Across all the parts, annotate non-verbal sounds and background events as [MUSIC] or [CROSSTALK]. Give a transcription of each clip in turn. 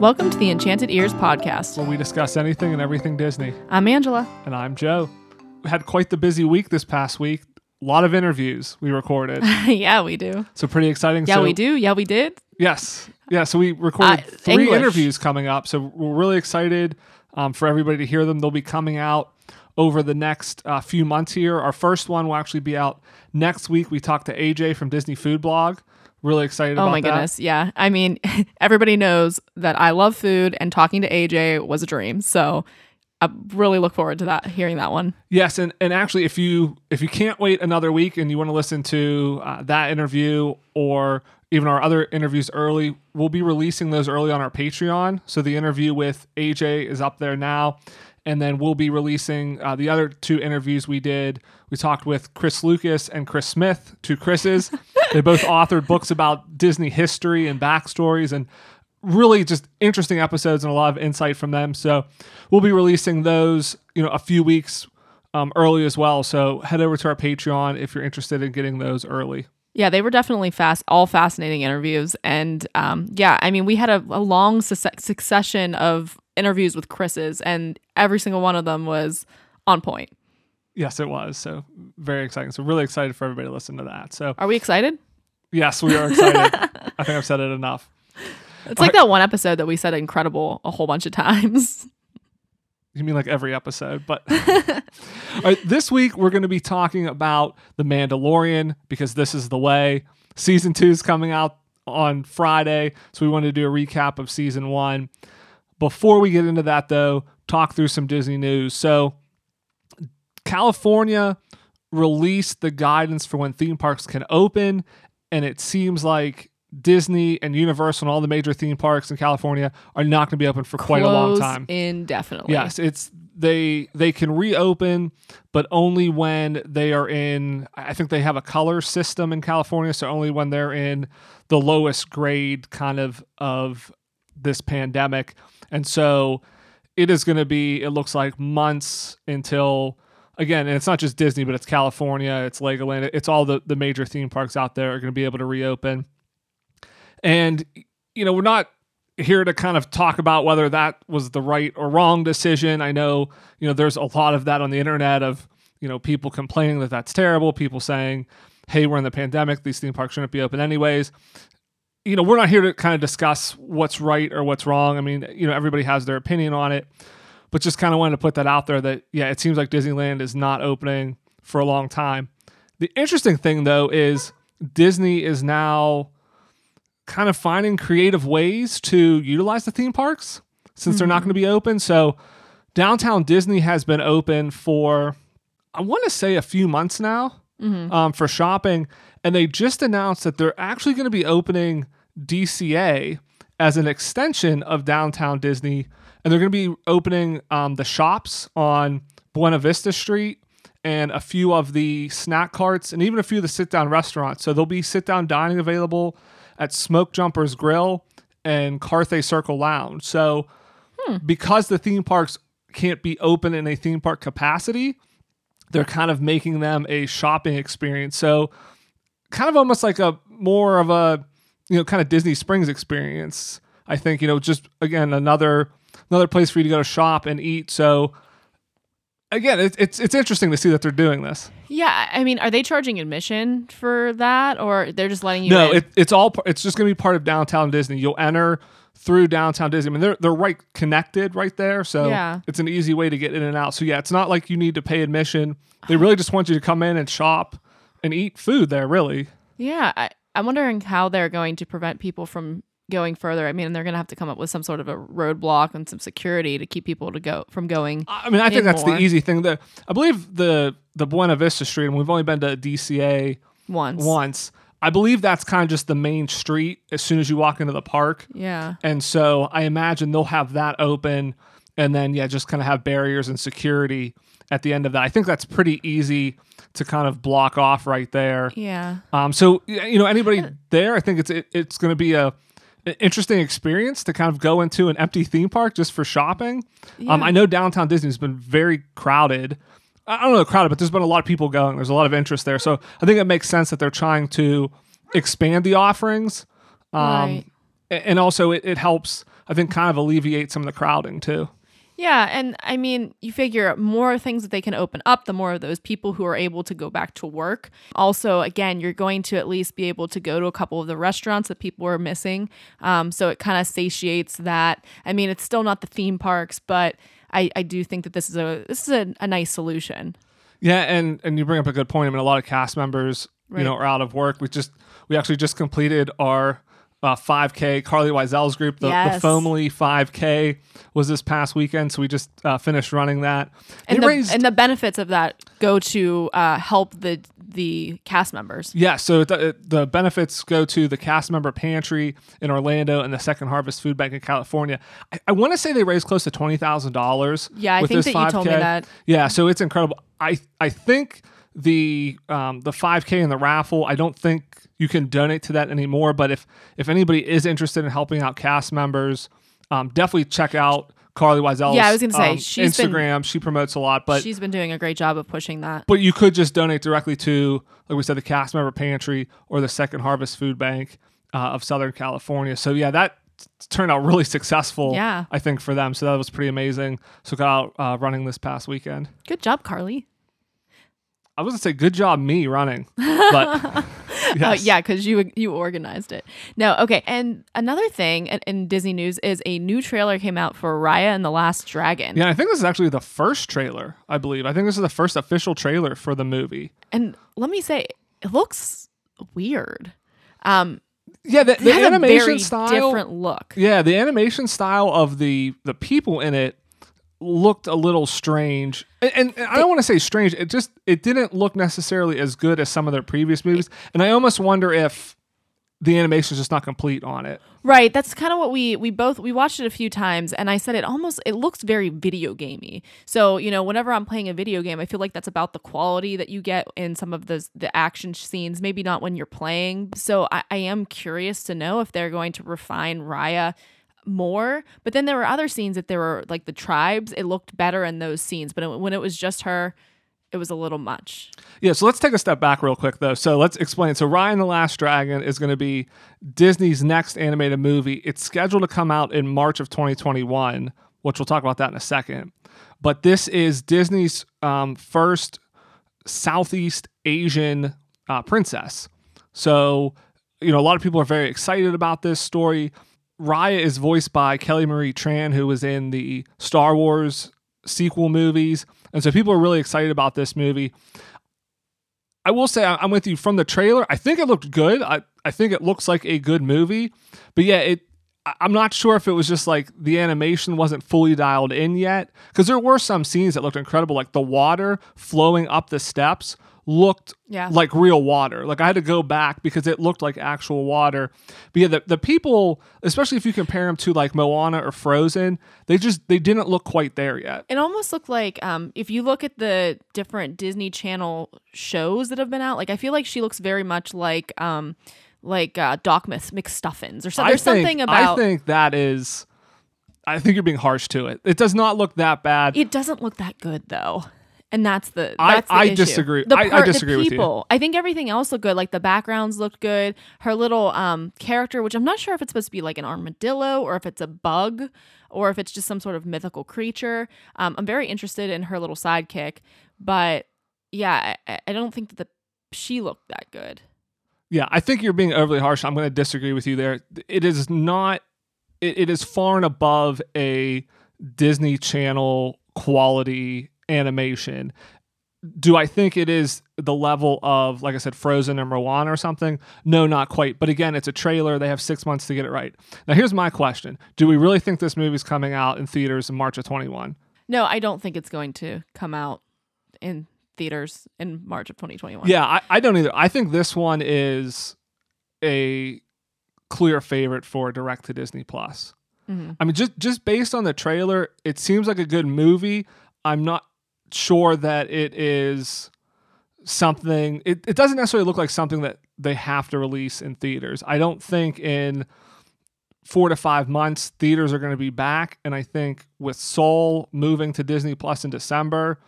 Welcome to the Enchanted Ears podcast. where we discuss anything and everything Disney. I'm Angela. And I'm Joe. We had quite the busy week this past week. A lot of interviews we recorded. [LAUGHS] yeah, we do. So pretty exciting. Yeah, so, we do. Yeah, we did. Yes. Yeah. So we recorded Uh, three English. interviews coming up. So we're really excited um, for everybody to hear them. They'll be coming out over the next uh, few months here. Our first one will actually be out next week. We talked to AJ from Disney Food Blog. Really excited. Oh my that. goodness. Yeah. I mean, [LAUGHS] everybody knows that I love food and talking to AJ was a dream. So I really look forward to that, hearing that one. Yes, and, and actually, if you if you can't wait another week and you want to listen to uh, that interview or even our other interviews early, we'll be releasing those early on our Patreon. So the interview with AJ is up there now, and then we'll be releasing uh, the other two interviews we did. We talked with Chris Lucas and Chris Smith, two Chris's. [LAUGHS] they both authored books about Disney history and backstories and really just interesting episodes and a lot of insight from them. So we'll be releasing those, you know, a few weeks um, early as well. So head over to our Patreon if you're interested in getting those early. Yeah, they were definitely fast, all fascinating interviews. And um, yeah, I mean, we had a, a long suc succession of interviews with Chris's, and every single one of them was on point. Yes, it was. So very exciting. So really excited for everybody to listen to that. So Are we excited? yes, we are excited. [LAUGHS] I think I've said it enough. It's like that one episode that we said incredible a whole bunch of times. [LAUGHS] You mean like every episode, but [LAUGHS] right, this week we're going to be talking about The Mandalorian because this is the way. Season two is coming out on Friday, so we wanted to do a recap of season one. Before we get into that, though, talk through some Disney news. So, California released the guidance for when theme parks can open, and it seems like Disney and Universal and all the major theme parks in California are not going to be open for quite a long time. Indefinitely. Yes, it's they they can reopen, but only when they are in. I think they have a color system in California, so only when they're in the lowest grade kind of of this pandemic, and so it is going to be. It looks like months until. Again, and it's not just Disney, but it's California, it's Legoland, it's all the, the major theme parks out there are going to be able to reopen. And, you know, we're not here to kind of talk about whether that was the right or wrong decision. I know, you know, there's a lot of that on the internet of, you know, people complaining that that's terrible, people saying, hey, we're in the pandemic, these theme parks shouldn't be open anyways. You know, we're not here to kind of discuss what's right or what's wrong. I mean, you know, everybody has their opinion on it, but just kind of wanted to put that out there that, yeah, it seems like Disneyland is not opening for a long time. The interesting thing, though, is Disney is now kind of finding creative ways to utilize the theme parks since they're not going to be open. So downtown Disney has been open for I want to say a few months now um, for shopping, and they just announced that they're actually going to be opening DCA as an extension of downtown Disney, and they're going to be opening um, the shops on Buena Vista Street and a few of the snack carts and even a few of the sit down restaurants. So there'll be sit down dining available at Smoke Jumpers Grill and Carthay Circle Lounge. So because the theme parks can't be open in a theme park capacity, they're kind of making them a shopping experience. So kind of almost like a more of a you know kind of Disney Springs experience. I think you know just again another another place for you to go to shop and eat. So again, it, it's it's interesting to see that they're doing this. Yeah. I mean, are they charging admission for that or they're just letting you No, in? it, it's all it's just going to be part of downtown Disney. You'll enter through downtown Disney. I mean, they're they're right connected right there, so Yeah. it's an easy way to get in and out. So yeah, it's not like you need to pay admission. They really just want you to come in and shop and eat food there. Really, yeah. I, I'm wondering how they're going to prevent people from going further. I mean, they're going to have to come up with some sort of a roadblock and some security to keep people to go from going. I mean, I think that's more. the easy thing. The I believe the the Buena Vista Street, and we've only been to DCA Once. once. I believe that's kind of just the main street as soon as you walk into the park. Yeah. And so I imagine they'll have that open and then, yeah, just kind of have barriers and security at the end of that. I think that's pretty easy to kind of block off right there. Yeah. Um, so, you know, anybody there, I think it's it, it's going to be a interesting experience to kind of go into an empty theme park just for shopping. Um, I know downtown Disney's been very crowded. I I don't know crowded, but there's been a lot of people going. There's a lot of interest there. So I think it makes sense that they're trying to expand the offerings. Um, Right. and also it, it helps I think kind of alleviate some of the crowding too. Yeah, and I mean, you figure more things that they can open up, the more of those people who are able to go back to work. Also, again, you're going to at least be able to go to a couple of the restaurants that people are missing. Um, so it kind of satiates that. I mean, it's still not the theme parks, but I, I do think that this is a this is a, a nice solution. Yeah, and and you bring up a good point. I mean, a lot of cast members, Right. you know, are out of work. We just we actually just completed our uh, 5K. Carly Wiesel's group, the, Yes. the Foamly 5K, was this past weekend. So we just uh, finished running that. They And the, raised and the benefits of that go to uh, help the the cast members. Yeah, so the, the benefits go to the cast member pantry in Orlando and the Second Harvest Food Bank in California. I, I want to say they raised close to twenty thousand dollars. Yeah, I with think that you told me that. Yeah, so it's incredible. I I think the um, the five k and the raffle. I don't think you can donate to that anymore. But if if anybody is interested in helping out cast members, um, definitely check out Carly Wiesel's Yeah, I was gonna say, um, she's been- Instagram. she promotes a lot, but She's been doing a great job of pushing that. but you could just donate directly to, like we said, the cast member pantry or the Second Harvest Food Bank uh, of Southern California. So yeah, that turned out really [LAUGHS] successful. Yeah. I think for them. So that was pretty amazing. So got out uh, running this past weekend. Good job, Carly. I was gonna say good job me running, [LAUGHS] but [LAUGHS] [LAUGHS] Uh, yeah, because you you organized it. No, okay. And another thing in, in Disney news is a new trailer came out for Raya and the Last Dragon. Yeah, I think this is actually the first trailer. I believe. I think this is the first official trailer for the movie. And let me say, it looks weird. Um, Yeah, the, the animation style. different look. Yeah, the animation style of the the people in it looked a little strange. And, and, I don't want to say strange. It just it didn't look necessarily as good as some of their previous movies. And I almost wonder if the animation is just not complete on it. Right. That's kind of what we we both we watched it a few times and I said it almost it looks very video gamey. So, you know, whenever I'm playing a video game, I feel like that's about the quality that you get in some of the the action scenes, maybe not when you're playing. So I, I am curious to know if they're going to refine Raya more. But then there were other scenes that there were like the tribes, it looked better in those scenes. But it, when it was just her, it was a little much. Yeah, so let's take a step back real quick though. So let's explain. So Raya and the Last Dragon is going to be Disney's next animated movie. It's scheduled to come out in March of 2021, which we'll talk about that in a second. But this is Disney's um, first Southeast Asian uh, princess. So, you know, a lot of people are very excited about this story. Raya is voiced by Kelly Marie Tran, who was in the Star Wars sequel movies. And so people are really excited about this movie. I will say I'm with you from the trailer. I think it looked good. I, I think it looks like a good movie. But yeah, it I'm not sure if it was just like the animation wasn't fully dialed in yet. Because there were some scenes that looked incredible, like the water flowing up the steps looked Yeah. like real water. Like I had to go back because it looked like actual water. But yeah, the, the people, especially if you compare them to like Moana or Frozen, they just they didn't look quite there yet. It almost looked like um, if you look at the different Disney Channel shows that have been out, like I feel like she looks very much like um, like uh, Doc Mc- McStuffins or so. There's think, something about I think that is. I think you're being harsh to it. It does not look that bad. it doesn't look that good though. And that's the I- the I issue. disagree. The I- I part- the disagree with you. people. I think everything else looked good. Like the backgrounds looked good. Her little um character, which I'm not sure if it's supposed to be like an armadillo or if it's a bug or if it's just some sort of mythical creature. Um, I'm very interested in her little sidekick, but yeah, I, I don't think that the she looked that good. Yeah, I think you're being overly harsh. I'm going to disagree with you there. It is not. It, it is far and above a Disney Channel quality animation. Do I think it is the level of, like I said, Frozen and Moana or something? No, not quite. But again, it's a trailer. They have six months to get it right. Now, here's my question: Do we really think this movie's coming out in theaters in March of 21? No, I don't think it's going to come out in theaters in March of 2021. Yeah, I, I don't either. I think this one is a clear favorite for direct to Disney Plus. Mhm. I mean, just just based on the trailer, it seems like a good movie. I'm not sure that it is something. It, it doesn't necessarily look like something that they have to release in theaters. I don't think in four to five months theaters are going to be back, and I think with Soul moving to Disney Plus in December,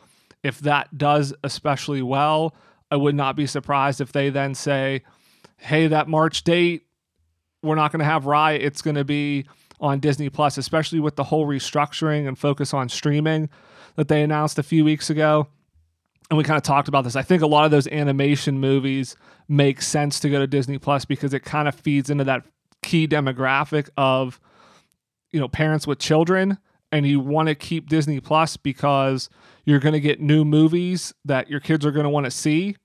if that does especially well, I would not be surprised if they then say, "Hey, that March date, we're not going to have Rye. It's going to be on Disney Plus, especially with the whole restructuring and focus on streaming that they announced a few weeks ago. And we kind of talked about this. I think a lot of those animation movies make sense to go to Disney Plus because it kind of feeds into that key demographic of you know parents with children and you want to keep Disney Plus because you're going to get new movies that your kids are going to want to see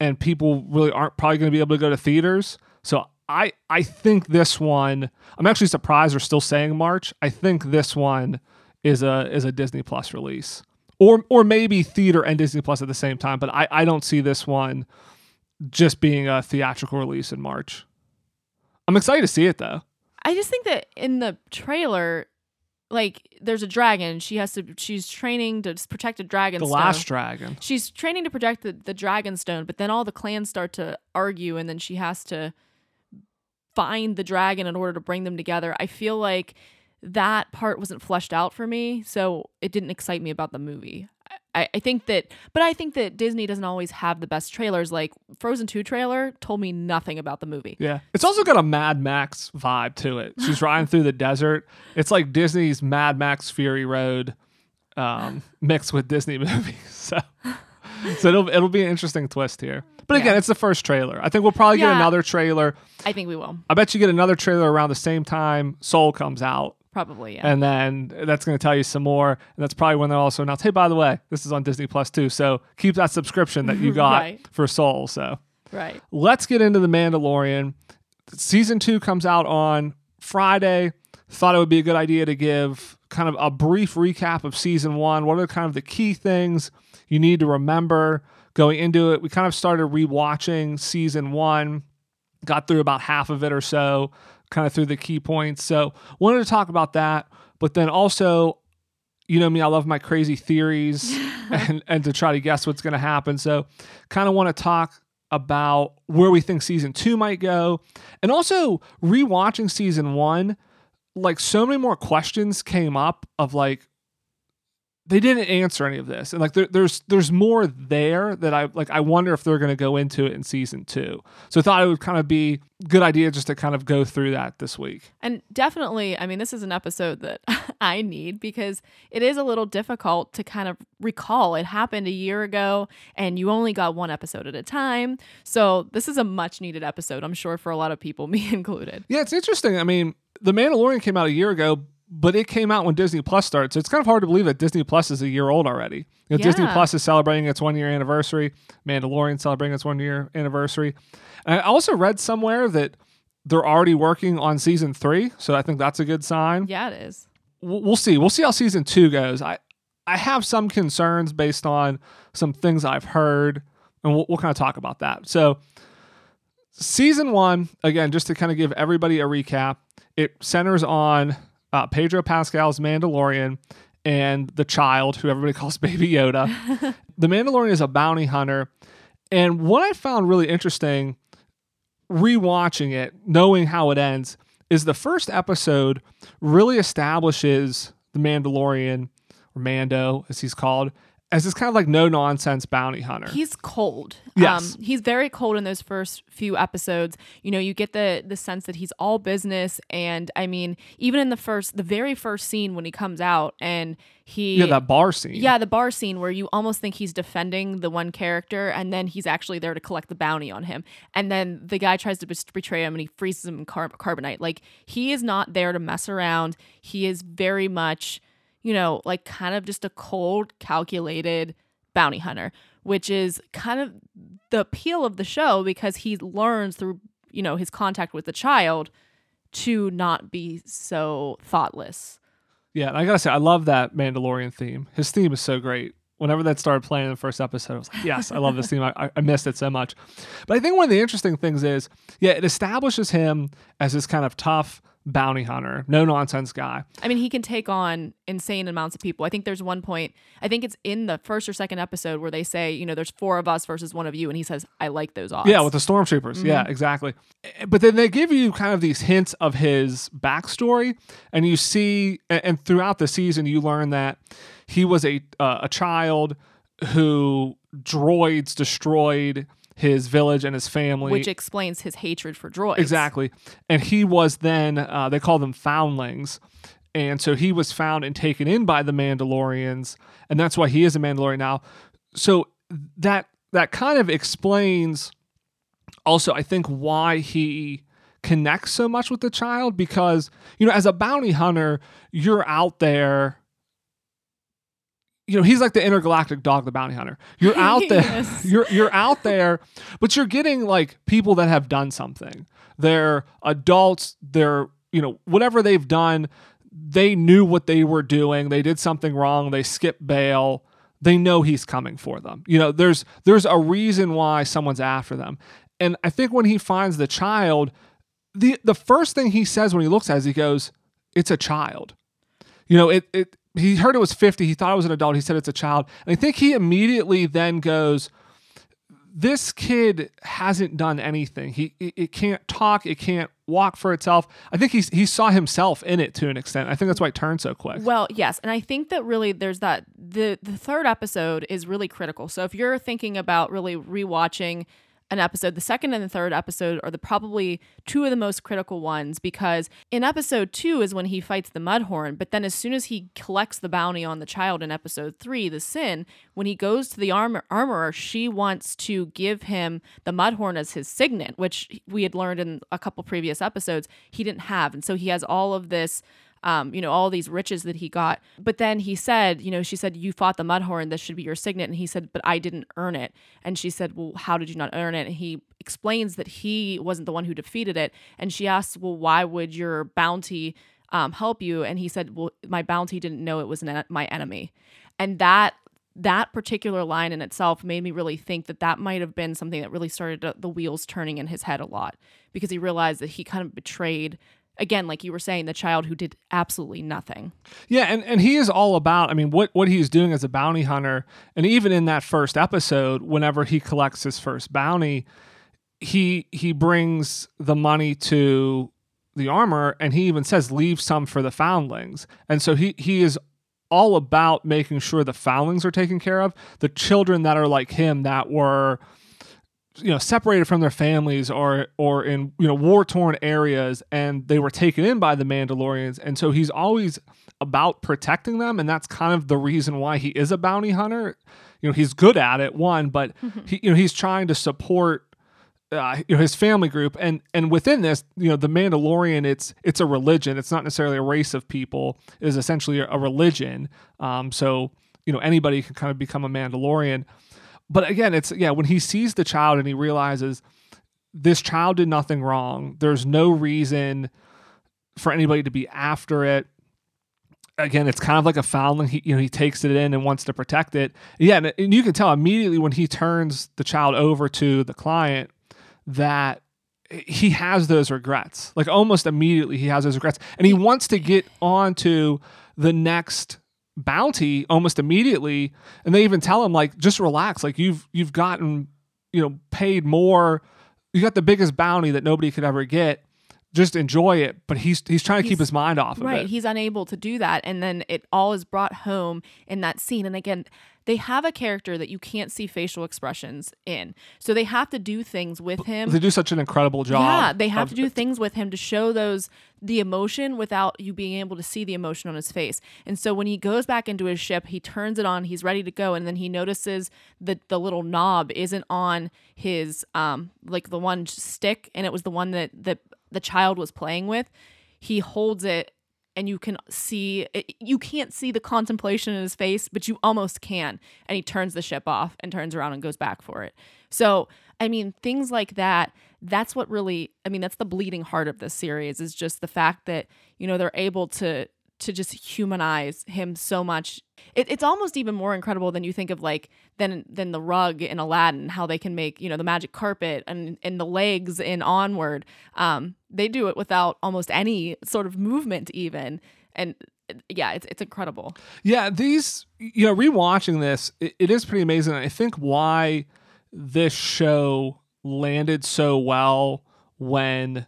and people really aren't probably going to be able to go to theaters. So I I think this one I'm actually surprised they're still saying March. I think this one is a is a Disney Plus release. Or or maybe theater and Disney Plus at the same time, but I, I don't see this one just being a theatrical release in March. I'm excited to see it though. I just think that in the trailer, like there's a dragon. She has to. She's training to protect a dragon. The stone. last dragon. She's training to protect the, the dragon stone, but then all the clans start to argue, and then she has to find the dragon in order to bring them together. I feel like that part wasn't fleshed out for me, so it didn't excite me about the movie. I, I think that, but I think that Disney doesn't always have the best trailers. Like Frozen 2 trailer told me nothing about the movie. Yeah. It's also got a Mad Max vibe to it. She's [LAUGHS] riding through the desert. It's like Disney's Mad Max Fury Road um, mixed with Disney [LAUGHS] movies. So, so it'll, it'll be an interesting twist here. But again, Yeah. it's the first trailer. I think we'll probably get another trailer. I think we will. I bet you get another trailer around the same time Soul comes out. Probably, yeah. And then that's going to tell you some more. And that's probably when they'll also announce, hey, by the way, this is on Disney Plus too. So keep that subscription that you [LAUGHS] got Right. for Soul. So right. let's get into The Mandalorian. Season two comes out on Friday. Thought it would be a good idea to give kind of a brief recap of season one. What are kind of the key things you need to remember going into it? We kind of started rewatching season one, got through about half of it or so, kind of through the key points. So wanted to talk about that, but then also you know me, I love my crazy theories [LAUGHS] and, and to try to guess what's going to happen. So, kind of want to talk about where we think season two might go. And also, rewatching season one, like so many more questions came up of like, they didn't answer any of this and like there, there's there's more there that i like i wonder if they're going to go into it in season two so i thought it would kind of be good idea just to kind of go through that this week And definitely, I mean, this is an episode that [LAUGHS] I need because it is a little difficult to kind of recall. It happened a year ago and you only got one episode at a time. So, this is a much needed episode, I'm sure, for a lot of people, [LAUGHS] me included. Yeah, it's interesting. I mean, The Mandalorian came out a year ago, but it came out when Disney Plus started. So it's kind of hard to believe that Disney Plus is a year old already. You know, Disney Plus is celebrating its one year anniversary. Mandalorian celebrating its one year anniversary. And I also read somewhere that they're already working on season three. So I think that's a good sign. Yeah, it is. We'll we'll see. We'll see how season two goes. I I have some concerns based on some things I've heard, and we'll, we'll kind of talk about that. So, season one, again, just to kind of give everybody a recap, it centers on uh, Pedro Pascal's Mandalorian and the child, who everybody [LAUGHS] calls Baby Yoda. [LAUGHS] the Mandalorian is a bounty hunter. And what I found really interesting rewatching it, knowing how it ends, is the first episode really establishes the Mandalorian, or Mando as he's called, as this kind of like no nonsense bounty hunter. He's cold. Yes. Um, he's very cold in those first few episodes. You know, you get the the sense that he's all business and I mean, even in the first the very first scene when he comes out and he yeah, that bar scene. Yeah, the bar scene where you almost think he's defending the one character and then he's actually there to collect the bounty on him. And then the guy tries to betray him and he freezes him in car- carbonite. Like he is not there to mess around. He is very much, you know, like kind of just a cold, calculated bounty hunter, which is kind of the appeal of the show because he learns through, you know, his contact with the child to not be so thoughtless. Yeah, and I gotta say, I love that Mandalorian theme. His theme is so great. Whenever that started playing in the first episode, I was like, yes, I love this theme. I, I missed it so much. But I think one of the interesting things is, yeah, it establishes him as this kind of tough bounty hunter, no nonsense guy. I mean, he can take on insane amounts of people. I think there's one point, I think it's in the first or second episode where they say, you know, there's four of us versus one of you. And he says, I like those odds. Yeah, with the stormtroopers. Yeah, exactly. Eh, But then they give you kind of these hints of his backstory, and you see, and throughout the season, you learn that he was a uh, a child who droids destroyed his village and his family. which explains his hatred for droids. Exactly. And he was then, uh, they call them foundlings. And so he was found and taken in by the Mandalorians. And that's why he is a Mandalorian now. So that that kind of explains also, I think, why he connects so much with the child because, you know, as a bounty hunter, you're out there you know he's like the intergalactic dog the bounty hunter. You're [LAUGHS] out there Yes. [LAUGHS] you're you're out there but you're getting like people that have done something. They're adults they're you know whatever they've done they knew what they were doing they did something wrong they skipped bail they know he's coming for them. You know there's there's a reason why someone's after them. And i think when he finds the child the the first thing he says when he looks at it is he goes it's a child. You know, it, it he heard it was 50. He thought it was an adult. He said it's a child. And I think he immediately then goes, This kid hasn't done anything. He it, can't talk, it can't walk for itself. I think he's he saw himself in it to an extent. I think that's why it turned so quick. Well, yes, and I think that really there's that the the third episode is really critical. So if you're thinking about really rewatching an episode, the second and the third episode are the probably two of the most critical ones because in episode 2 is when he fights the mudhorn, but then as soon as he collects the bounty on the child in episode 3, the sin, when he goes to the armor armorer, she wants to give him the mudhorn as his signet, which we had learned in a couple previous episodes he didn't have. And so he has all of this um, you know, all these riches that he got. But then he said, you know, she said, You fought the Mudhorn. This should be your signet. And he said, But I didn't earn it. And she said, Well, how did you not earn it? And he explains that he wasn't the one who defeated it. And she asks, Well, why would your bounty um, help you? And he said, Well, my bounty didn't know it was an, my enemy. And that that particular line in itself made me really think that that might have been something that really started the wheels turning in his head a lot because he realized that he kind of betrayed again like you were saying the child who did absolutely nothing Yeah, and, and he is all about, I mean, what, what he's doing as a bounty hunter, and even in that first episode, whenever he collects his first bounty, he he brings the money to the armor and he even says leave some for the foundlings. And so he he is all about making sure the foundlings are taken care of. The children that are like him that were you know separated from their families or or in you know war torn areas and they were taken in by the Mandalorians and so he's always about protecting them and that's kind of the reason why he is a bounty hunter. You know he's good at it one but he you know he's trying to support uh, you know his family group and and within this you know the Mandalorian it's it's a religion. It's not necessarily a race of people. It is essentially a religion. Um so you know anybody can kind of become a Mandalorian but again it's yeah when he sees the child and he realizes this child did nothing wrong there's no reason for anybody to be after it. Again it's kind of like a foundling he you know he takes it in and wants to protect it. Yeah and, and you can tell immediately when he turns the child over to the client that he has those regrets. Like almost immediately he has those regrets. And he wants to get on to the next bounty almost immediately and they even tell him like just relax. Like you've you've gotten you know paid more. You got the biggest bounty that nobody could ever get just enjoy it but he's he's trying to keep his mind off of it. right he's unable to do that and then it all is brought home in that scene and again they have a character that you can't see facial expressions in so they have to do things with him they do such an incredible job Yeah, they have to do things with him to show those the emotion without you being able to see the emotion on his face. And so when he goes back into his ship, he turns it on, he's ready to go, and then he notices that the little knob isn't on his um like the one stick, and it was the one that that the child was playing with. He holds it and you can see it, you can't see the contemplation in his face but you almost can and he turns the ship off and turns around and goes back for it so i mean things like that that's what really i mean that's the bleeding heart of this series is just the fact that you know they're able to to just humanize him so much. It, it's almost even more incredible than you think of like than than the rug in aladdin how they can make you know the magic carpet and and the legs in onward. Um they do it without almost any sort of movement even. And yeah it's it's incredible. Yeah, these you know, rewatching this, it, it is pretty amazing. I think why this show landed so well when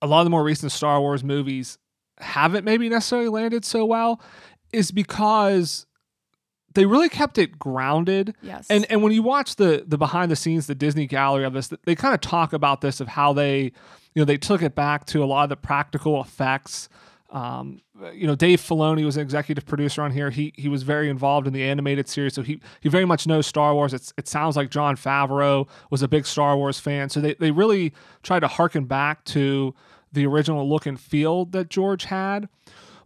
a lot of the more recent Star Wars movies haven't maybe necessarily landed so well is because they really kept it grounded. Yes. And and when you watch the the behind the scenes, the Disney gallery of this, they kind of talk about this of how they, you know, they took it back to a lot of the practical effects. Um, you know, Dave Filoni was an executive producer on here. He he was very involved in the animated series, so he he very much knows Star Wars. It's, it sounds like Jon Favreau was a big Star Wars fan, so they they really tried to harken back to the original look and feel that George had,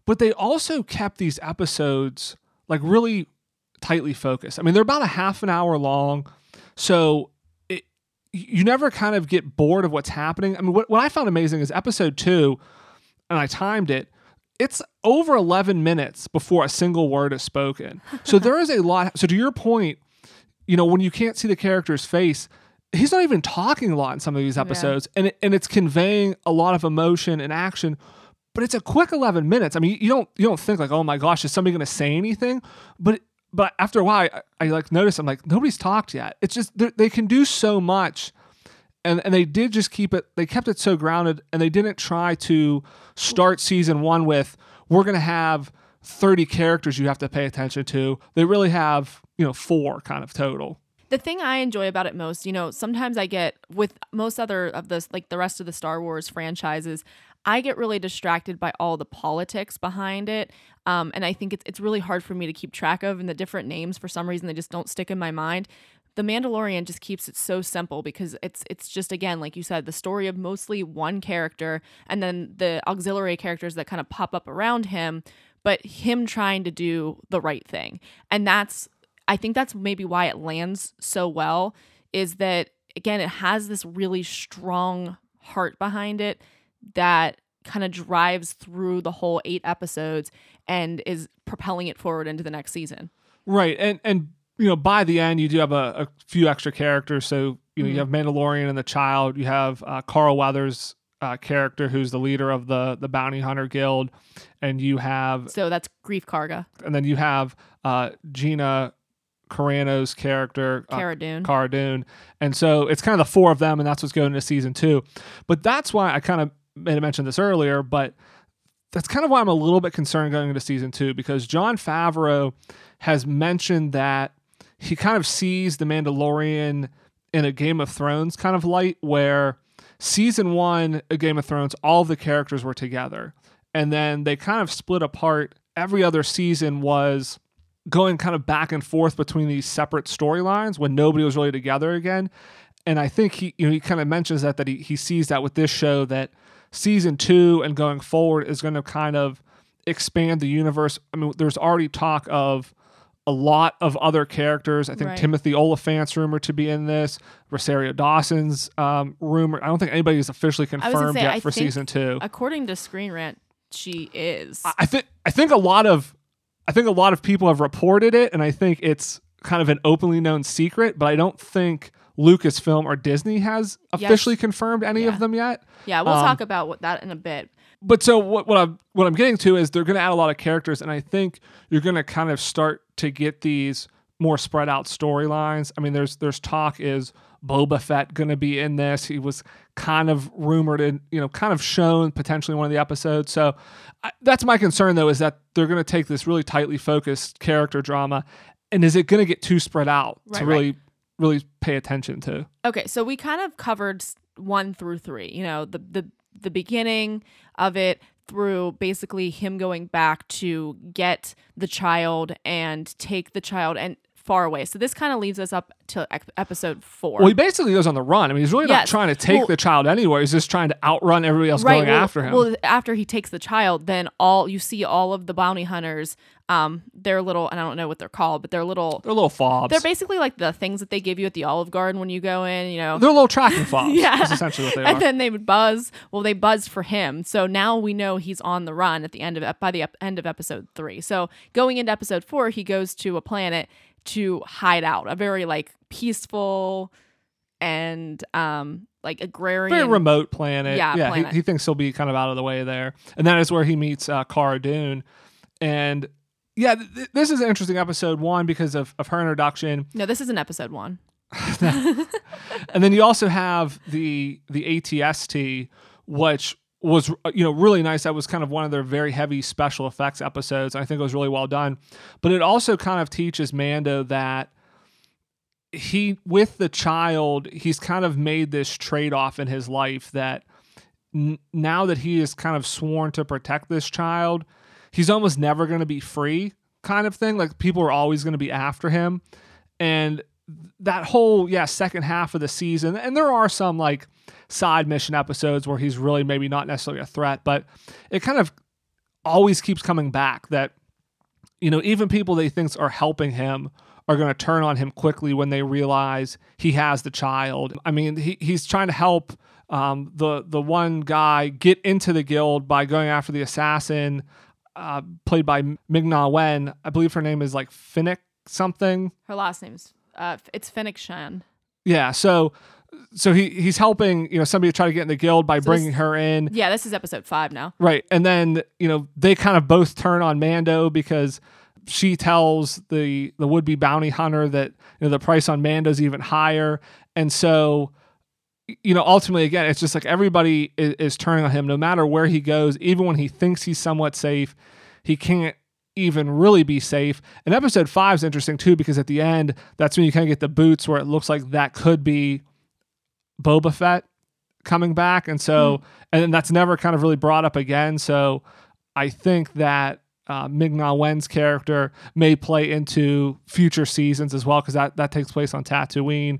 but they also kept these episodes like really tightly focused. I mean, they're about a half an hour long, so it, you never kind of get bored of what's happening. I mean, what, what I found amazing is episode two, and I timed it. It's over 11 minutes before a single word is spoken. So there is a lot. So to your point, you know, when you can't see the character's face, he's not even talking a lot in some of these episodes, and it, and it's conveying a lot of emotion and action. But it's a quick 11 minutes. I mean, you don't you don't think like, oh my gosh, is somebody going to say anything? But but after a while, I, I like notice I'm like nobody's talked yet. It's just they can do so much, and and they did just keep it. They kept it so grounded, and they didn't try to start season one with we're gonna have 30 characters you have to pay attention to. They really have you know four kind of total. The thing I enjoy about it most, you know, sometimes I get with most other of this, like the rest of the Star Wars franchises, I get really distracted by all the politics behind it. Um, and I think it's, it's really hard for me to keep track of, and the different names, for some reason, they just don't stick in my mind. The Mandalorian just keeps it so simple because it's it's just again like you said the story of mostly one character and then the auxiliary characters that kind of pop up around him but him trying to do the right thing and that's I think that's maybe why it lands so well is that again it has this really strong heart behind it that kind of drives through the whole 8 episodes and is propelling it forward into the next season. Right, and and you know by the end you do have a, a few extra characters. So you know you have Mandalorian and the child. You have uh, Carl Weathers. Uh, character who's the leader of the the bounty hunter guild, and you have So that's Greef Karga, and then you have uh, Gina Carano's character, uh, Cara Dune. Cara Dune. And so it's kind of the four of them, and that's what's going into season two. But that's why I kind of made a mention of this earlier, but that's kind of why I'm a little bit concerned going into season two because Jon Favreau has mentioned that he kind of sees the Mandalorian in a Game of Thrones kind of light where season one of Game of Thrones, all of the characters were together. And then they kind of split apart. Every other season was going kind of back and forth between these separate storylines when nobody was really together again. And I think he you know he kind of mentions that that he, he sees that with this show that season two and going forward is going to kind of expand the universe. I mean, there's already talk of a lot of other characters. I think Right. Timothy Olyphant's rumored to be in this. Rosario Dawson's um, rumor. I don't think anybody's officially confirmed say, yet I for season two. According to Screen Rant, she is. I think I think a lot of I think a lot of people have reported it, and I think it's kind of an openly known secret. But I don't think Lucasfilm or Disney has Yes. officially confirmed any Yeah. of them yet. yeah, we'll um, talk about what that in a bit. But so what, what I'm what I'm getting to is they're going to add a lot of characters, and I think you're going to kind of start to get these more spread out storylines. I mean, there's there's talk is Boba Fett going to be in this. He was kind of rumored and you know kind of shown potentially in one of the episodes. So I, that's my concern though is that they're going to take this really tightly focused character drama, and is it going to get too spread out Right, to right. really really pay attention to? Okay, so we kind of covered one through three. You know, the the the beginning of it through basically him going back to get the child and take the child and far away. So this kind of leaves us up to episode four. Well, he basically goes on the run. I mean, he's really not trying to take Well- the child anywhere. He's just trying to outrun everybody else going well, after him. Well, after he takes the child, then all you see all of the bounty hunters. Um, they're little, and I don't know what they're called, but they're little. They're little fobs. They're basically like the things that they give you at the Olive Garden when you go in. You know, They're little tracking [LAUGHS] fobs. Yeah. Essentially what they [LAUGHS] and are. then they would buzz. Well, they buzzed for him, so now we know he's on the run at the end of by the end of episode three. So going into episode four, he goes to a planet to hide out, a very like peaceful and um like agrarian. Very remote planet. Yeah, yeah. planet. He, he thinks he'll be kind of out of the way there, and that is where he meets uh, Cara Dune, and yeah, th- th- this is an interesting episode. One because of, of her introduction, [SIGHS] No, this isn't episode one. [LAUGHS] [LAUGHS] and then you also have the the ATST, which was uh, you know really nice. That was kind of one of their very heavy special effects episodes. I think it was really well done. But it also kind of teaches Mando that he with the child, he's kind of made this trade-off in his life that n- now that he is kind of sworn to protect this child, he's almost never going to be free kind of thing. Like people are always going to be after him. And that whole yeah, second half of the season and there are some like side mission episodes where he's really maybe not necessarily a threat, but it kind of always keeps coming back that you know, even people they thinks are helping him are going to turn on him quickly when they realize he has the child. I mean, he, he's trying to help um, the the one guy get into the guild by going after the assassin, uh, played by Ming-Na Wen. I believe her name is like Finnick something. Her last name's uh, it's Fennec Shan. Yeah, so so he he's helping you know somebody try to get in the guild by So bringing this- her in. Yeah, this is episode five now. Right. And then, you know, they kind of both turn on Mando because she tells the the would-be bounty hunter that you know the price on Mando's even higher. And so you know, ultimately again, it's just like everybody is, is turning on him no matter where he goes, even when he thinks he's somewhat safe, he can't even really be safe. And episode 5 is interesting too because at the end, that's when you kind of get the boots where it looks like that could be Boba Fett coming back. And so, and then that's never kind of really brought up again. So I think that uh, Ming Na Wen's character may play into future seasons as well because that, that takes place on Tatooine.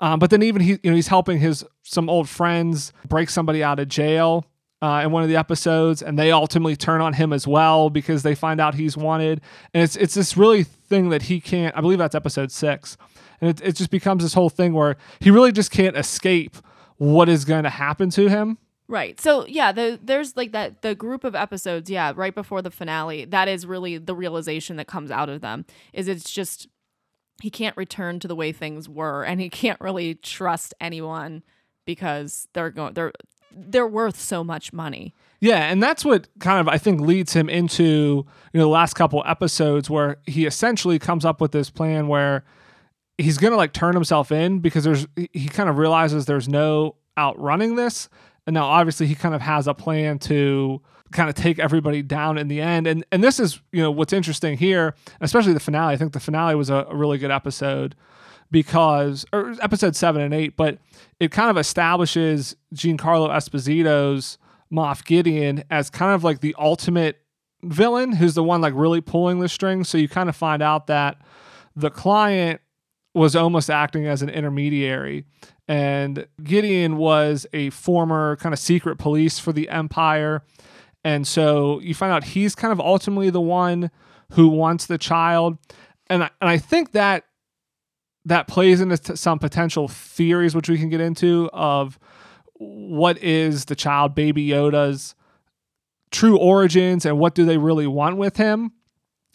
Um, but then even he, you know, he's helping his some old friends break somebody out of jail uh, in one of the episodes, and they ultimately turn on him as well because they find out he's wanted. And it's it's this really thing that he can't. I believe that's episode six, and it it just becomes this whole thing where he really just can't escape what is going to happen to him. Right. So yeah, the, there's like that the group of episodes, yeah, right before the finale. That is really the realization that comes out of them. Is it's just he can't return to the way things were, and he can't really trust anyone because they're going they're they're worth so much money. Yeah, and that's what kind of I think leads him into you know the last couple episodes where he essentially comes up with this plan where he's gonna like turn himself in because there's he kind of realizes there's no outrunning this, and now obviously he kind of has a plan to kind of take everybody down in the end. And and this is you know what's interesting here, especially the finale. I think the finale was a, a really good episode because or episode seven and eight, but it kind of establishes Giancarlo Esposito's Moff Gideon as kind of like the ultimate villain who's the one like really pulling the strings. So you kind of find out that the client was almost acting as an intermediary. And Gideon was a former kind of secret police for the Empire. And so you find out he's kind of ultimately the one who wants the child. And I, and I think that that plays into some potential theories, which we can get into, of what is the child baby Yoda's true origins and what do they really want with him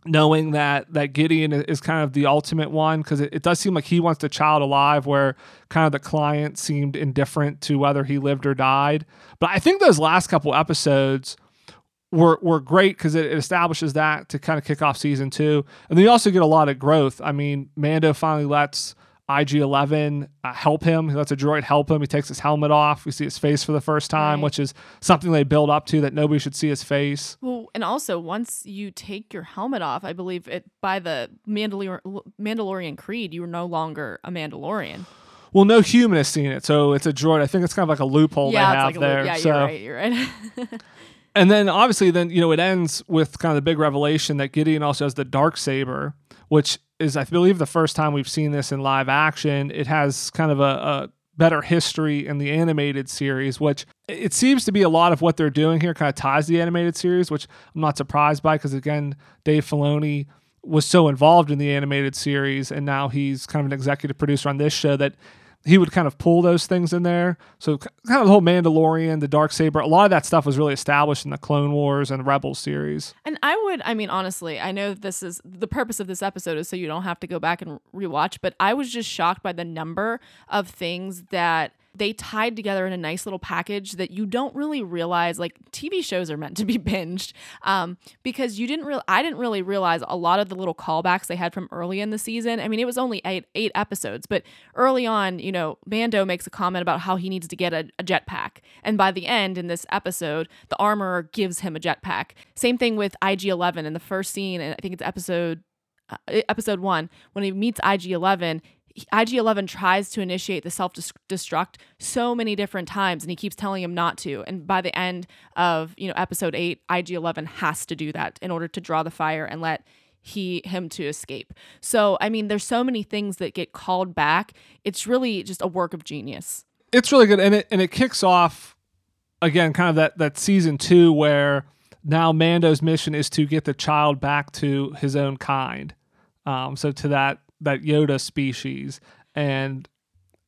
knowing that that Gideon is kind of the ultimate one because it, it does seem like he wants the child alive where kind of the client seemed indifferent to whether he lived or died. But I think those last couple episodes were were great because it, it establishes that to kind of kick off season two and then you also get a lot of growth I mean Mando finally lets IG11 uh, help him. He lets a droid help him. He takes his helmet off. We see his face for the first time, Right. which is something they build up to that nobody should see his face. Well, and also once you take your helmet off, I believe it by the Mandalor- Mandalorian creed, you are no longer a Mandalorian. Well, no human has seen it, so it's a droid. I think it's kind of like a loophole yeah, they have like there. little, yeah, so, you're right. You're right. [LAUGHS] and then obviously, then you know, it ends with kind of the big revelation that Gideon also has the dark saber, which is, I believe, the first time we've seen this in live action. It has kind of a, a better history in the animated series, which it seems to be a lot of what they're doing here kind of ties the animated series, which I'm not surprised by because again, Dave Filoni was so involved in the animated series, and now he's kind of an executive producer on this show that he would kind of pull those things in there. So kind of the whole Mandalorian, the dark saber, a lot of that stuff was really established in the Clone Wars and Rebels series. And I would, I mean, honestly, I know this is the purpose of this episode is so you don't have to go back and rewatch, but I was just shocked by the number of things that they tied together in a nice little package that you don't really realize like tv shows are meant to be [LAUGHS] binged um, because you didn't really i didn't really realize a lot of the little callbacks they had from early in the season. I mean it was only eight eight episodes but early on you know mando makes a comment about how he needs to get a, a jetpack. And by the end in this episode the armorer gives him a jetpack. Same thing with ig-11 in the first scene and i think it's episode uh, episode one when he meets IG11, IG11 tries to initiate the self destruct so many different times and he keeps telling him not to. And by the end of, you know, episode 8, IG11 has to do that in order to draw the fire and let he him to escape. So, I mean, there's so many things that get called back. It's really just a work of genius. It's really good and it and it kicks off again kind of that that season 2 where now Mando's mission is to get the child back to his own kind. Um, so to that that Yoda species, and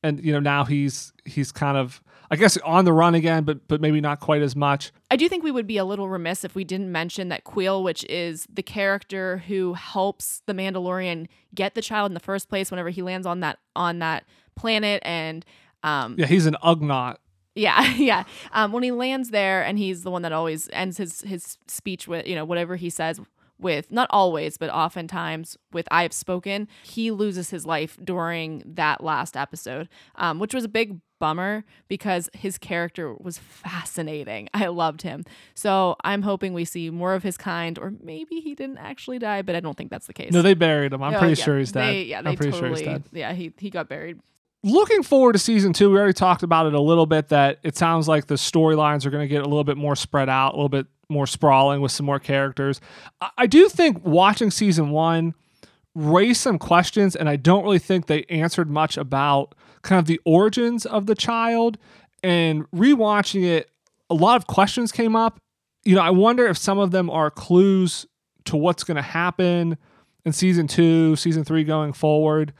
and you know now he's he's kind of I guess on the run again, but but maybe not quite as much. I do think we would be a little remiss if we didn't mention that Kuiil, which is the character who helps the Mandalorian get the child in the first place whenever he lands on that on that planet and um Yeah, he's an Ugnaught. Yeah, [LAUGHS] yeah. Um, when he lands there, and he's the one that always ends his his speech with, you know, whatever he says with not always, but oftentimes with I have spoken, he loses his life during that last episode, um, which was a big bummer because his character was fascinating. I loved him. So I'm hoping we see more of his kind, or maybe he didn't actually die, but I don't think that's the case. No, they buried him. I'm Oh, pretty yeah. sure he's dead. They, yeah, they I'm pretty totally, sure he's dead. Yeah, he, he got buried. looking forward to season two, we already talked about it a little bit. That it sounds like the storylines are going to get a little bit more spread out, a little bit more sprawling with some more characters. I, I do think watching season one raised some questions, and I don't really think they answered much about kind of the origins of the child. And rewatching it, a lot of questions came up. You know, I wonder if some of them are clues to what's going to happen in season two, season three going forward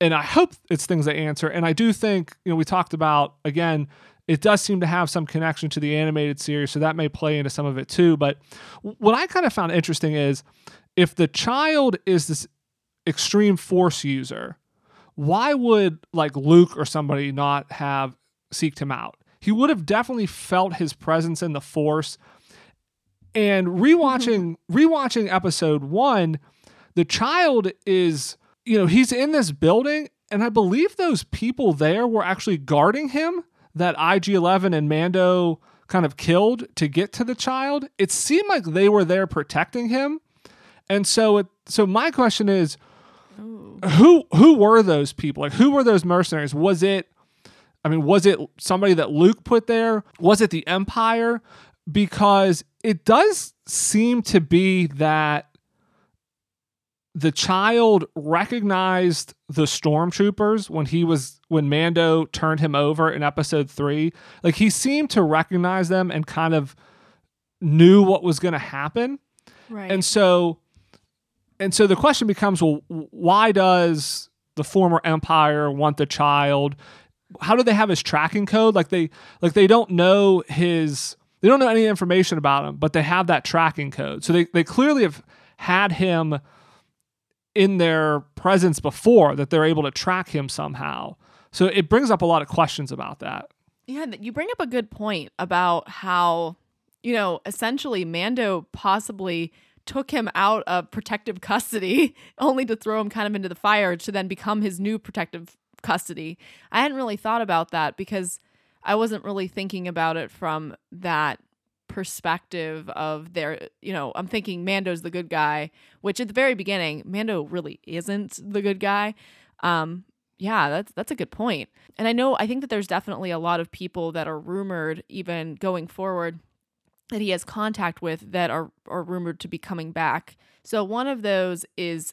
and I hope it's things they answer. And I do think, you know, we talked about again, it does seem to have some connection to the animated series, so that may play into some of it too. But what I kind of found interesting is if the child is this extreme force user, why would like Luke or somebody not have seeked him out? He would have definitely felt his presence in the force. And rewatching mm-hmm. rewatching episode 1, the child is you know, he's in this building, and I believe those people there were actually guarding him that IG 11 and Mando kind of killed to get to the child. It seemed like they were there protecting him. And so it so my question is who who were those people? Like who were those mercenaries? Was it I mean, was it somebody that Luke put there? Was it the Empire? Because it does seem to be that the child recognized the stormtroopers when he was when Mando turned him over in episode 3 like he seemed to recognize them and kind of knew what was going to happen. Right. and so and so the question becomes well why does the former empire want the child? How do they have his tracking code? Like they like they don't know his they don't know any information about him but they have that tracking code. So they, they clearly have had him in their presence before that they're able to track him somehow so it brings up a lot of questions about that Yeah, you bring up a good point about how, you know, essentially Mando possibly took him out of protective custody [LAUGHS] only to throw him kind of into the fire to then become his new protective custody. I hadn't really thought about that because I wasn't really thinking about it from that perspective of their, you know, I'm thinking Mando's the good guy, which at the very beginning, Mando really isn't the good guy. Um, yeah, that's that's a good. And I know I think that there's definitely a lot of people that are rumored even going forward that he has contact with that are are rumored to be coming back. So one of those is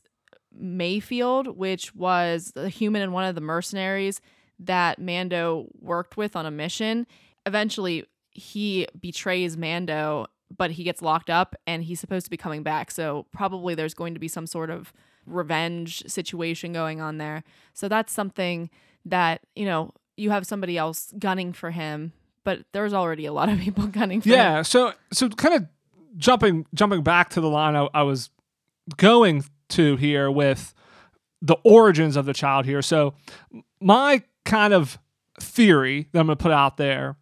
Mayfield, which was a human and one of the mercenaries that Mando worked with on a mission. Eventually, he betrays Mando, but he gets locked up and he's supposed to be coming back. So probably there's going to be some sort of revenge situation going on there. So that's something that, you know, you have somebody else gunning for him, but there's already a lot of [LAUGHS] people gunning for him. yeah so so kind of jumping jumping back to the line I, I was going to here with the origins of the child here so my kind of theory that I'm going to put out there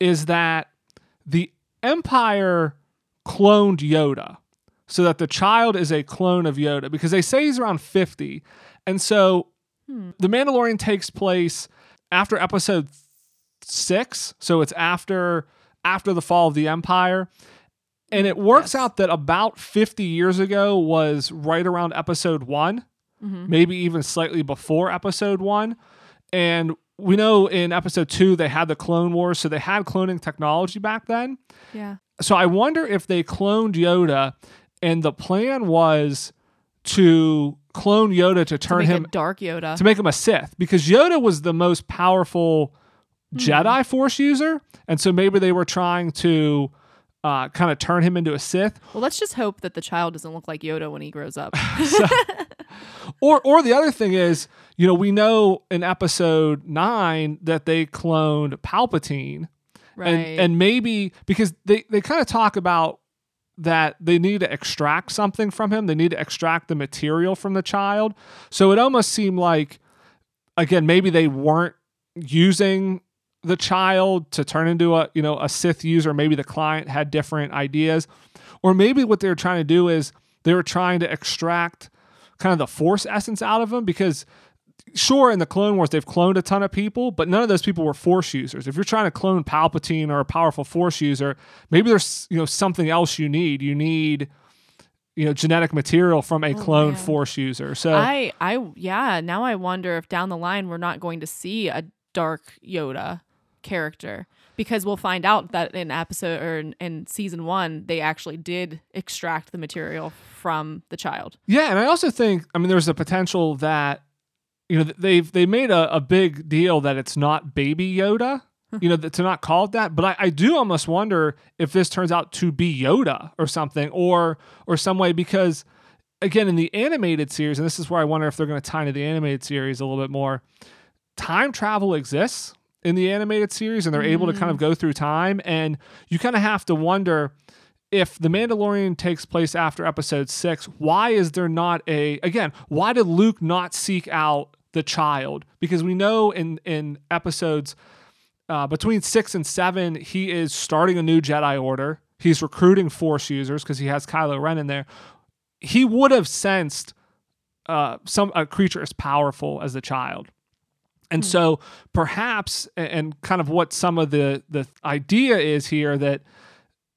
is that the Empire cloned Yoda so that the child is a clone of Yoda because they say he's around 50. And so Hmm. The Mandalorian takes place after episode 6, so it's after after the fall of the Empire. And it works Yes. out that about 50 years ago was right around episode 1 Mhm. maybe even slightly before episode one. And we know in episode two, they had the Clone Wars, so they had cloning technology back then. Yeah. So I wonder if they cloned Yoda and the plan was to clone Yoda to To turn make him dark Yoda. to make him a Sith because Yoda was the most powerful Hmm. Jedi Force user. And so maybe they were trying to uh, kind of turn him into a Sith. well, let's just hope that the child doesn't look like Yoda when he grows up. [LAUGHS] [LAUGHS] Or or the other thing is, you know, we know in episode nine that they cloned Palpatine. right. And and maybe because they, they kind of talk about that they need to extract something from him. They need to extract the material from the child. So it almost seemed like again, maybe they weren't using the child to turn into a you know a Sith user. Maybe the client had different ideas. Or maybe what they were trying to do is they were trying to extract kind of the force essence out of him because sure in the clone wars they've cloned a ton of people but none of those people were force users if you're trying to clone palpatine or a powerful force user maybe there's you know something else you need you need you know genetic material from a Oh, cloned man. force user so I, I, yeah. Now I wonder if down the line we're not going to see a dark Yoda character because we'll find out that in episode or in, in season one they actually did extract the material from the child. Yeah, and I also think I mean there's a potential that you know they've they made a, a big deal that it's not baby Yoda, hmm. you know, to not call it that. But I, I do almost wonder if this turns out to be Yoda or something, or or some way because again in the animated series, and this is where I wonder if they're going to tie into the animated series a little bit more. Time travel exists in the animated series, and they're able to kind of mm. go through time, and you kind of have to wonder if the Mandalorian takes place after episode six, why is there not a again? Why did Luke not seek out the child? Because we know in in episodes uh, between six and seven, he is starting a new Jedi Order. He's recruiting Force users because he has Kylo Ren in there. He would have sensed uh, some a creature as powerful as the child. And so perhaps, and kind of what some of the the idea is here that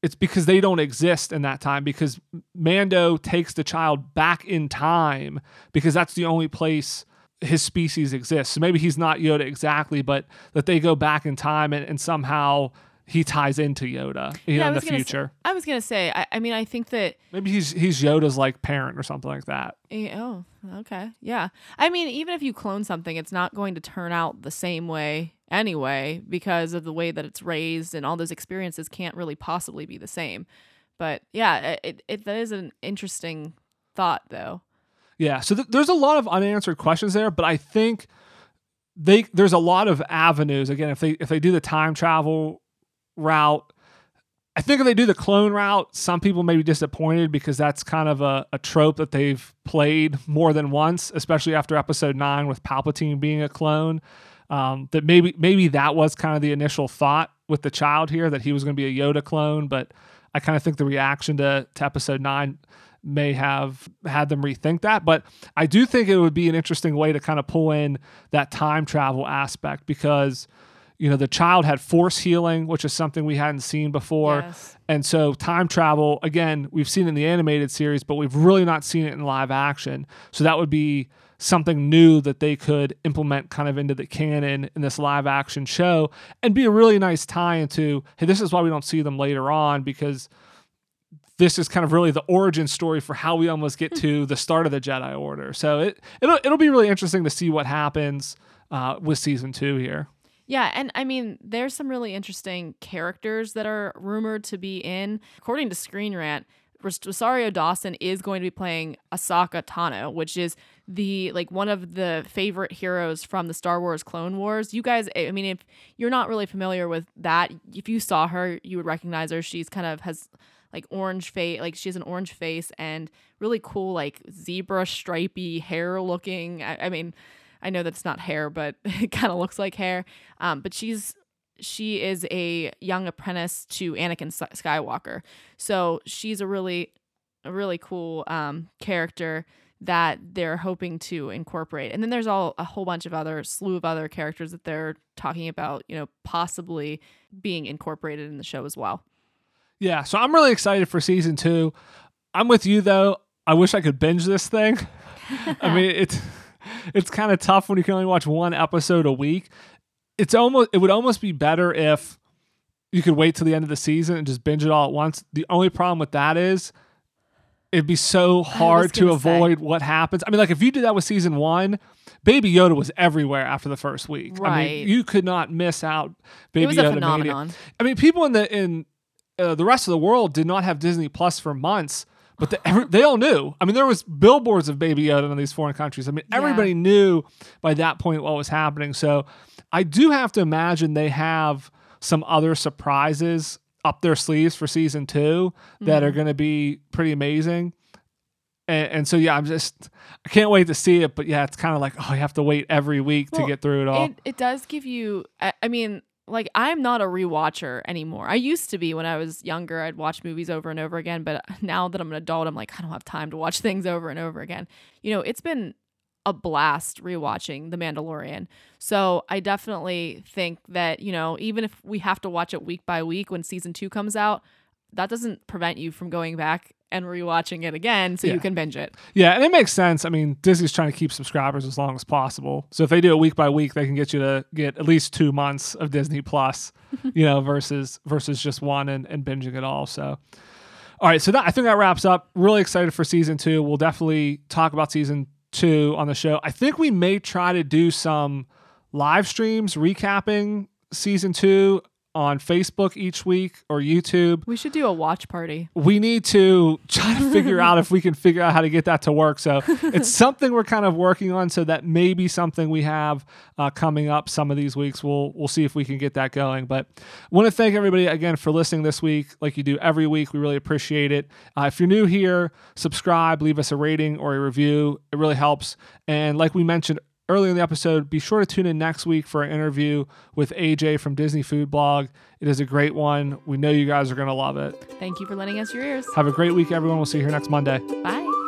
it's because they don't exist in that time because Mando takes the child back in time because that's the only place his species exists. So maybe he's not Yoda exactly, but that they go back in time and, and somehow he ties into Yoda you know, in the gonna say- future. I was gonna say, I, I mean, I think that Maybe he's he's Yoda's like parent or something like that. Eh, Oh, okay. Yeah. I mean, even if you clone something, it's not going to turn out the same way anyway because of the way that it's raised and all those experiences can't really possibly be the same. But yeah, it, it that is an interesting thought though. Yeah, so th- there's a lot of unanswered questions there, but I think they there's a lot of avenues. Again, if they if they do the time travel route, I think if they do the clone route, some people may be disappointed because that's kind of a, a trope that they've played more than once, especially after episode nine with Palpatine being a clone. Um, that maybe maybe that was kind of the initial thought with the child here that he was going to be a Yoda clone, but I kind of think the reaction to, to episode nine may have had them rethink that. But I do think it would be an interesting way to kind of pull in that time travel aspect because, you know, the child had force healing, which is something we hadn't seen before. Yes. And so time travel, again, we've seen in the animated series, but we've really not seen it in live action. So that would be something new that they could implement kind of into the canon in this live action show and be a really nice tie into, hey, this is why we don't see them later on because this is kind of really the origin story for how we almost get to the start of the Jedi Order. So it it'll it'll be really interesting to see what happens uh, with season two here. Yeah, and I mean, there's some really interesting characters that are rumored to be in. According to Screen Rant, Ros- Rosario Dawson is going to be playing Ahsoka Tano, which is the like one of the favorite heroes from the Star Wars Clone Wars. You guys, I mean, if you're not really familiar with that, if you saw her, you would recognize her. She's kind of has like orange face, like she has an orange face and really cool like zebra stripy hair looking. I, I mean, I know that's not hair, but [LAUGHS] it kind of looks like hair. Um, but she's she is a young apprentice to Anakin Skywalker. So she's a really a really cool um, character that they're hoping to incorporate. And then there's all a whole bunch of other slew of other characters that they're talking about, you know, possibly being incorporated in the show as well. Yeah, so I'm really excited for season 2. I'm with you though. I wish I could binge this thing. I mean, [LAUGHS] it's it's kind of tough when you can only watch one episode a week. It's almost it would almost be better if you could wait till the end of the season and just binge it all at once. The only problem with that is it'd be so hard to avoid say. what happens. I mean, like if you did that with season one, Baby Yoda was everywhere after the first week. Right. I mean, you could not miss out Baby it was Yoda. A phenomenon. I mean, people in the in uh, the rest of the world did not have Disney Plus for months. But the, every, they all knew. I mean, there was billboards of Baby Yoda in these foreign countries. I mean, everybody yeah. knew by that point what was happening. So I do have to imagine they have some other surprises up their sleeves for season 2 mm-hmm. that are mm-hmm. going to be pretty amazing. And, and, so yeah, I'm just I can't wait to see it. But yeah, it's kind of like oh, you have to wait every week well, to get through it all. It, it does give you. I, I mean, like I'm not a rewatcher anymore. I used to be when I was younger. I'd watch movies over and over again, but [LAUGHS] now that I'm an adult, I'm like I don't have time to watch [LAUGHS] things over and over again. You know, it's been a blast rewatching The Mandalorian. So I definitely think that, you know, even if we have to watch it week by week when season 2 comes out, that doesn't prevent you from going back and rewatching it again so yeah. you can binge it. Yeah, and it makes sense. I mean, Disney's trying to keep subscribers as long as possible. So if they do it week by week, they can get you to get at least two months of Disney Plus, [LAUGHS] you know, versus versus just one and, and binging it all. So all right, so that I think that wraps up. Really excited for season two. We'll definitely talk about season two on the show. I think we may try to do some live streams recapping season two on Facebook each week or YouTube. We should do a watch party. We need to try to figure [LAUGHS] out if we can figure out how to get that to work. So [LAUGHS] it's something we're kind of working on. So that may be something we have uh, coming up some of these weeks. We'll we'll see if we can get that going. But I want to thank everybody again for listening this week, like you do every week. We really appreciate it. Uh, if you're new here, subscribe, leave us a rating or a review. It really helps. And like we mentioned earlier in the episode, be sure to tune in next week for an interview with AJ from Disney Food Blog. It is a great one. We know you guys are going to love it. Thank you for lending us your ears. Have a great week, everyone. We'll see you here next Monday. Bye.